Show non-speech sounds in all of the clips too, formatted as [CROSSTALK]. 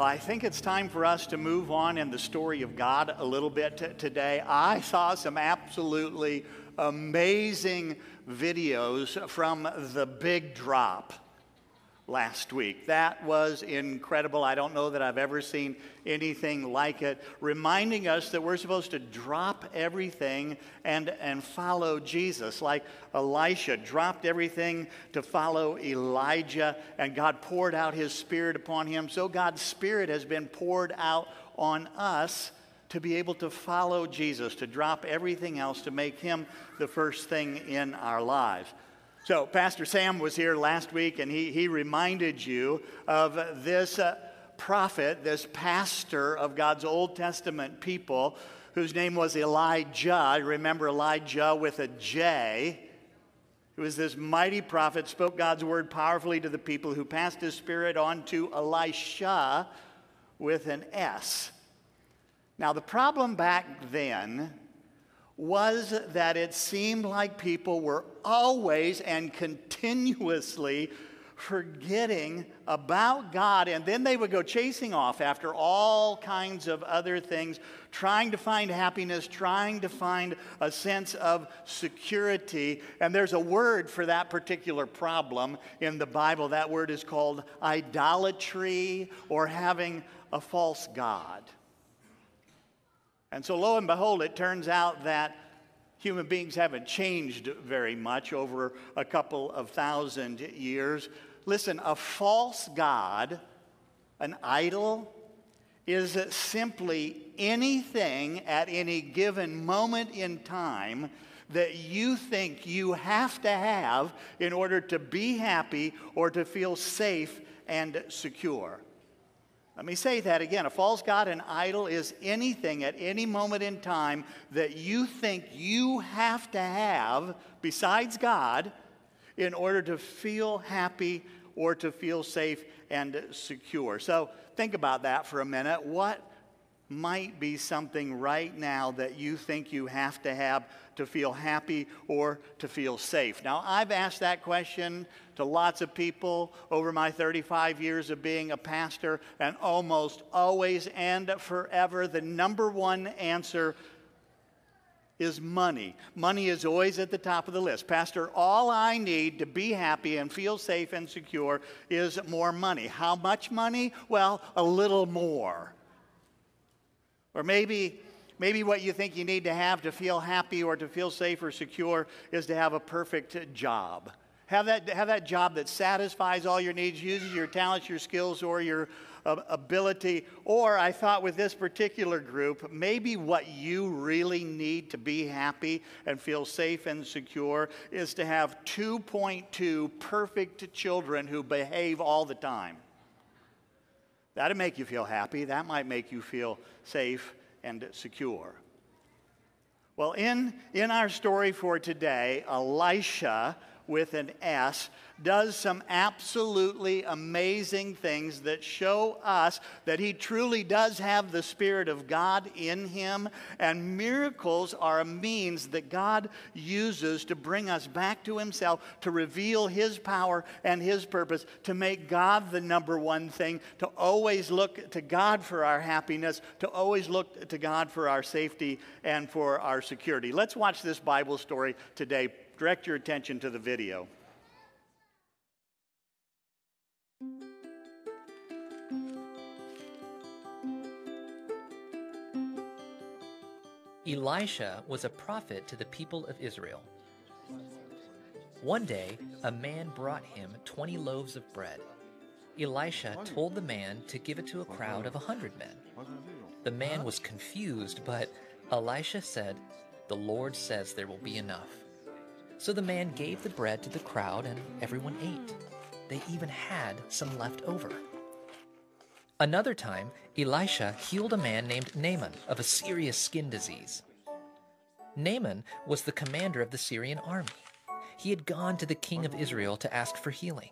I think it's time for us to move on in the story of God a little bit t- today. I saw some absolutely amazing videos from the big drop last week. That was incredible. I don't know that I've ever seen anything like it, reminding us that we're supposed to drop everything and, and follow Jesus, like Elisha dropped everything to follow Elijah, and God poured out his Spirit upon him. So God's Spirit has been poured out on us to be able to follow Jesus, to drop everything else, to make him the first thing in our lives. So, Pastor Sam was here last week and he, he reminded you of this uh, prophet, this pastor of God's Old Testament people, whose name was Elijah. Remember Elijah with a J. It was this mighty prophet, spoke God's word powerfully to the people, who passed his spirit on to Elisha with an S. Now, the problem back then was that it seemed like people were always and continuously forgetting about God, and then they would go chasing off after all kinds of other things, trying to find happiness, trying to find a sense of security. And there's a word for that particular problem in the Bible. That word is called idolatry or having a false God. And so, lo and behold, it turns out that human beings haven't changed very much over a couple of thousand years. Listen, a false God, an idol, is simply anything at any given moment in time that you think you have to have in order to be happy or to feel safe and secure. Let me say that again. A false God, an idol, is anything at any moment in time that you think you have to have besides God in order to feel happy or to feel safe and secure. So think about that for a minute. What might be something right now that you think you have to have to feel happy or to feel safe? Now, I've asked that question to lots of people over my 35 years of being a pastor, and almost always and forever, the number one answer is money. Money is always at the top of the list. Pastor, all I need to be happy and feel safe and secure is more money. How much money? Well, a little more. Or maybe maybe what you think you need to have to feel happy or to feel safe or secure is to have a perfect job. Have that, have that job that satisfies all your needs, uses your talents, your skills, or your uh, ability. Or I thought with this particular group, maybe what you really need to be happy and feel safe and secure is to have 2.2 perfect children who behave all the time. That'd make you feel happy. That might make you feel safe and secure. Well, in, in our story for today, Elisha with an S, does some absolutely amazing things that show us that he truly does have the Spirit of God in him. And miracles are a means that God uses to bring us back to himself, to reveal his power and his purpose, to make God the number one thing, to always look to God for our happiness, to always look to God for our safety and for our security. Let's watch this Bible story today direct your attention to the video. Elisha was a prophet to the people of Israel. One day, a man brought him 20 loaves of bread. Elisha told the man to give it to a crowd of a hundred men. The man was confused, but Elisha said, The Lord says there will be enough. So the man gave the bread to the crowd, and everyone ate. They even had some left over. Another time, Elisha healed a man named Naaman of a serious skin disease. Naaman was the commander of the Syrian army. He had gone to the king of Israel to ask for healing.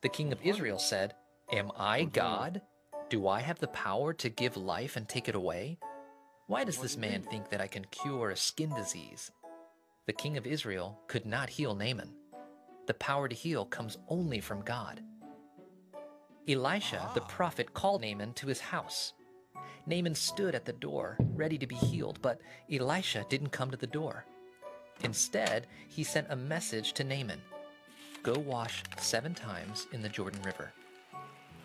The king of Israel said, Am I God? Do I have the power to give life and take it away? Why does this man think that I can cure a skin disease? The king of Israel could not heal Naaman. The power to heal comes only from God. Elisha, the ah. prophet, called Naaman to his house. Naaman stood at the door, ready to be healed, but Elisha didn't come to the door. Instead, he sent a message to Naaman Go wash seven times in the Jordan River.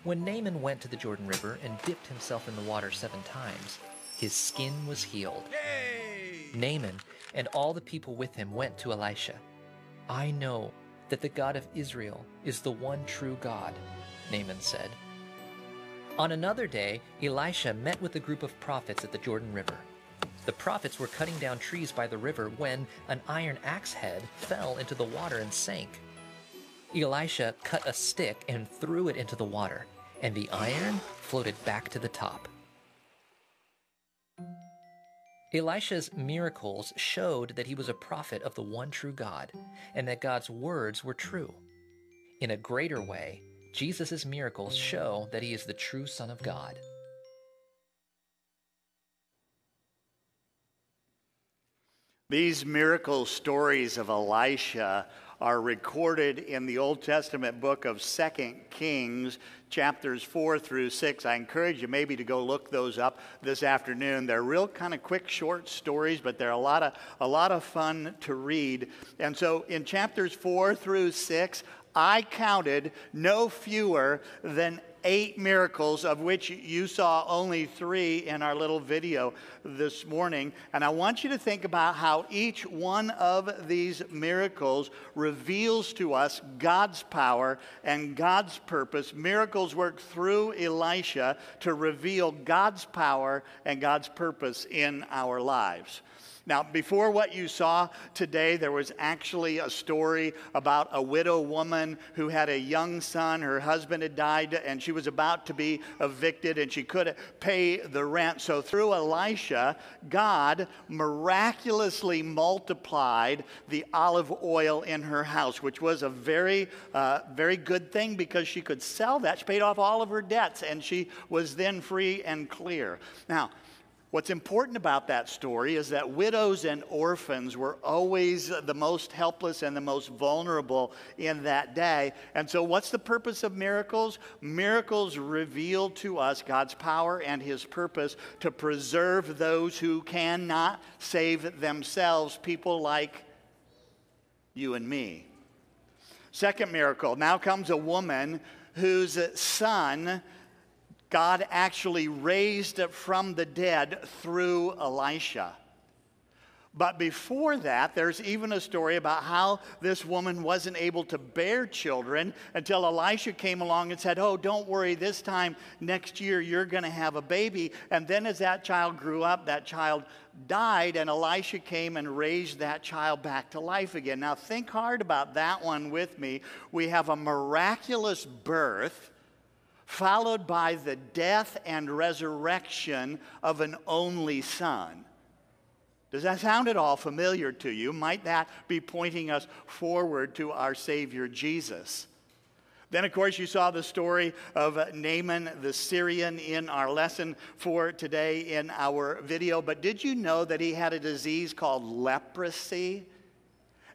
When Naaman went to the Jordan River and dipped himself in the water seven times, his skin was healed. Yay! Naaman and all the people with him went to Elisha. I know that the God of Israel is the one true God, Naaman said. On another day, Elisha met with a group of prophets at the Jordan River. The prophets were cutting down trees by the river when an iron axe head fell into the water and sank. Elisha cut a stick and threw it into the water, and the iron floated back to the top. Elisha's miracles showed that he was a prophet of the one true God and that God's words were true. In a greater way, Jesus' miracles show that he is the true Son of God. These miracle stories of Elisha are recorded in the Old Testament book of Second Kings, chapters 4 through 6. I encourage you maybe to go look those up this afternoon. They're real kind of quick, short stories, but they're a lot of, a lot of fun to read. And so in chapters 4 through 6, I counted no fewer than eight miracles, of which you saw only three in our little video this morning. And I want you to think about how each one of these miracles reveals to us God's power and God's purpose. Miracles work through Elisha to reveal God's power and God's purpose in our lives. Now, before what you saw today, there was actually a story about a widow woman who had a young son. Her husband had died, and she was about to be evicted, and she couldn't pay the rent. So, through Elisha, God miraculously multiplied the olive oil in her house, which was a very, uh, very good thing because she could sell that. She paid off all of her debts, and she was then free and clear. Now, What's important about that story is that widows and orphans were always the most helpless and the most vulnerable in that day. And so, what's the purpose of miracles? Miracles reveal to us God's power and His purpose to preserve those who cannot save themselves, people like you and me. Second miracle now comes a woman whose son God actually raised from the dead through Elisha. But before that, there's even a story about how this woman wasn't able to bear children until Elisha came along and said, Oh, don't worry, this time next year you're going to have a baby. And then as that child grew up, that child died, and Elisha came and raised that child back to life again. Now, think hard about that one with me. We have a miraculous birth followed by the death and resurrection of an only son. Does that sound at all familiar to you? Might that be pointing us forward to our Savior Jesus? Then, of course, you saw the story of Naaman the Syrian in our lesson for today in our video. But did you know that he had a disease called leprosy?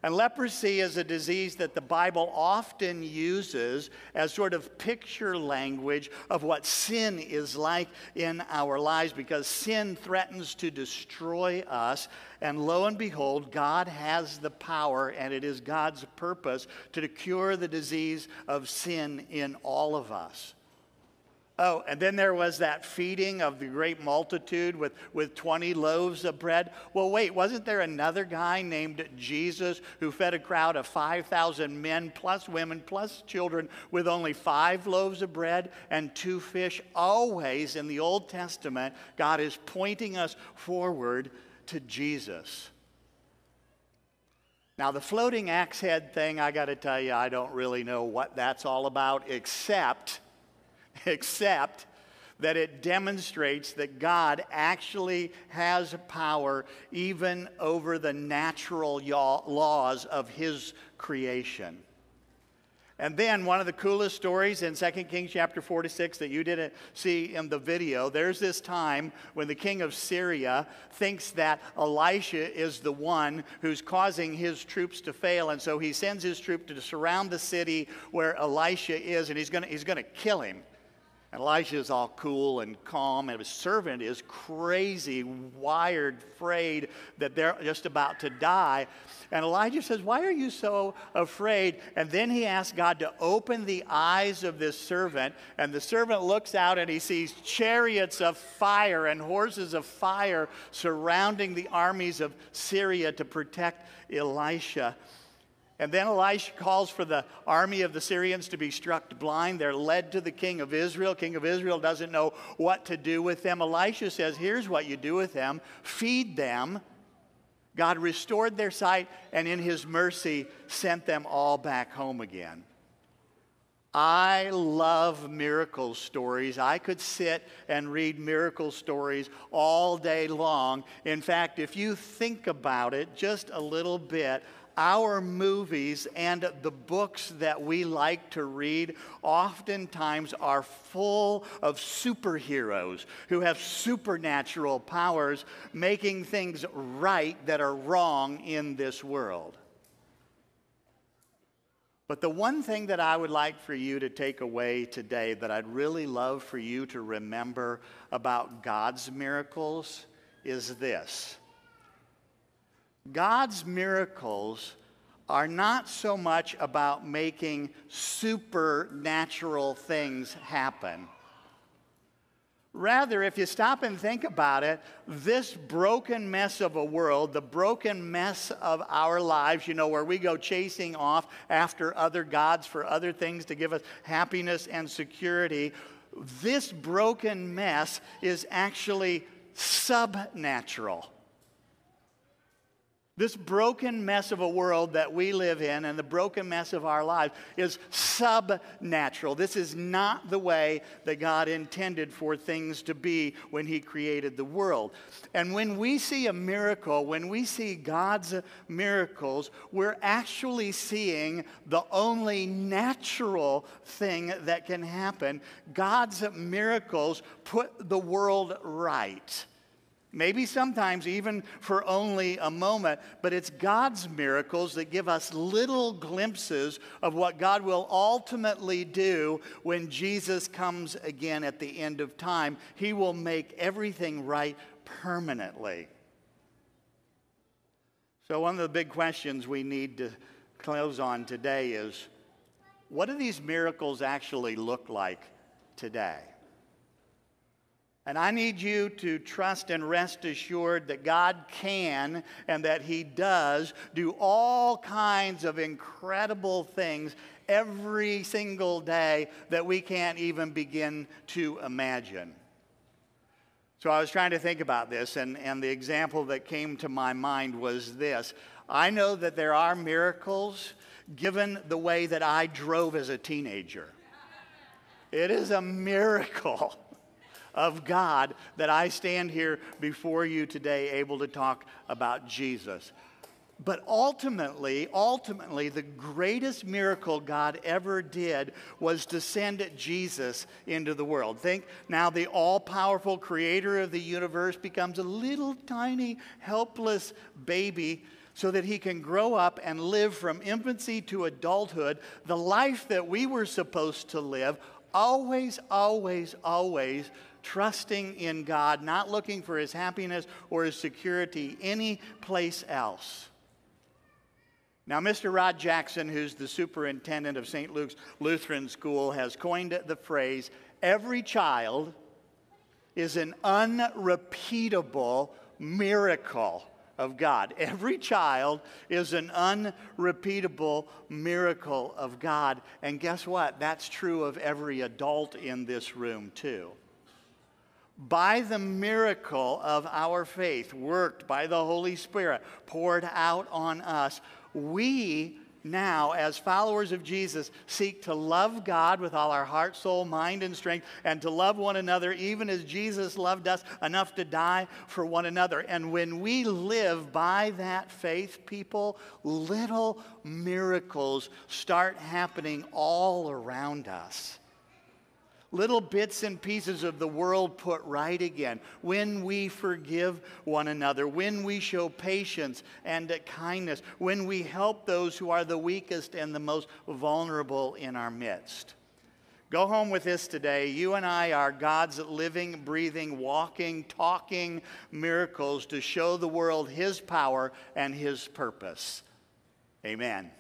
And leprosy is a disease that the Bible often uses as sort of picture language of what sin is like in our lives because sin threatens to destroy us. And lo and behold, God has the power, and it is God's purpose to cure the disease of sin in all of us. Oh, and then there was that feeding of the great multitude with, with 20 loaves of bread. Well, wait, wasn't there another guy named Jesus who fed a crowd of 5,000 men, plus women, plus children, with only five loaves of bread and two fish? Always in the Old Testament, God is pointing us forward to Jesus. Now, the floating axe head thing, I got to tell you, I don't really know what that's all about, except [LAUGHS] except that it demonstrates that God actually has power even over the natural laws of his creation. And then one of the coolest stories in 2 Kings chapter 46 that you didn't see in the video, there's this time when the king of Syria thinks that Elisha is the one who's causing his troops to fail. And so he sends his troop to surround the city where Elisha is, and he's going he's to kill him. And Elijah is all cool and calm, and his servant is crazy, wired, afraid that they're just about to die. And Elijah says, Why are you so afraid? And then he asks God to open the eyes of this servant. And the servant looks out and he sees chariots of fire and horses of fire surrounding the armies of Syria to protect Elisha. And then Elisha calls for the army of the Syrians to be struck blind. They're led to the king of Israel. King of Israel doesn't know what to do with them. Elisha says, Here's what you do with them feed them. God restored their sight and in his mercy sent them all back home again. I love miracle stories. I could sit and read miracle stories all day long. In fact, if you think about it just a little bit, our movies and the books that we like to read oftentimes are full of superheroes who have supernatural powers making things right that are wrong in this world. But the one thing that I would like for you to take away today that I'd really love for you to remember about God's miracles is this God's miracles are not so much about making supernatural things happen. Rather, if you stop and think about it, this broken mess of a world, the broken mess of our lives, you know, where we go chasing off after other gods for other things to give us happiness and security, this broken mess is actually subnatural. This broken mess of a world that we live in and the broken mess of our lives is subnatural. This is not the way that God intended for things to be when He created the world. And when we see a miracle, when we see God's miracles, we're actually seeing the only natural thing that can happen. God's miracles put the world right. Maybe sometimes even for only a moment, but it's God's miracles that give us little glimpses of what God will ultimately do when Jesus comes again at the end of time. He will make everything right permanently. So, one of the big questions we need to close on today is what do these miracles actually look like today? And I need you to trust and rest assured that God can and that He does do all kinds of incredible things every single day that we can't even begin to imagine. So I was trying to think about this, and, and the example that came to my mind was this I know that there are miracles given the way that I drove as a teenager. It is a miracle of God that I stand here before you today able to talk about Jesus. But ultimately, ultimately, the greatest miracle God ever did was to send Jesus into the world. Think now the all powerful creator of the universe becomes a little tiny, helpless baby so that he can grow up and live from infancy to adulthood the life that we were supposed to live, always, always, always trusting in God, not looking for his happiness or his security any place else. Now, Mr. Rod Jackson, who's the superintendent of St. Luke's Lutheran School, has coined the phrase every child is an unrepeatable miracle of God. Every child is an unrepeatable miracle of God. And guess what? That's true of every adult in this room, too by the miracle of our faith, worked by the Holy Spirit, poured out on us, we now, as followers of Jesus, seek to love God with all our heart, soul, mind, and strength, and to love one another even as Jesus loved us enough to die for one another. And when we live by that faith, people, little miracles start happening all around us little bits and pieces of the world put right again, when we forgive one another, when we show patience and kindness, when we help those who are the weakest and the most vulnerable in our midst. Go home with this today. You and I are God's living, breathing, walking, talking miracles to show the world His power and His purpose. Amen.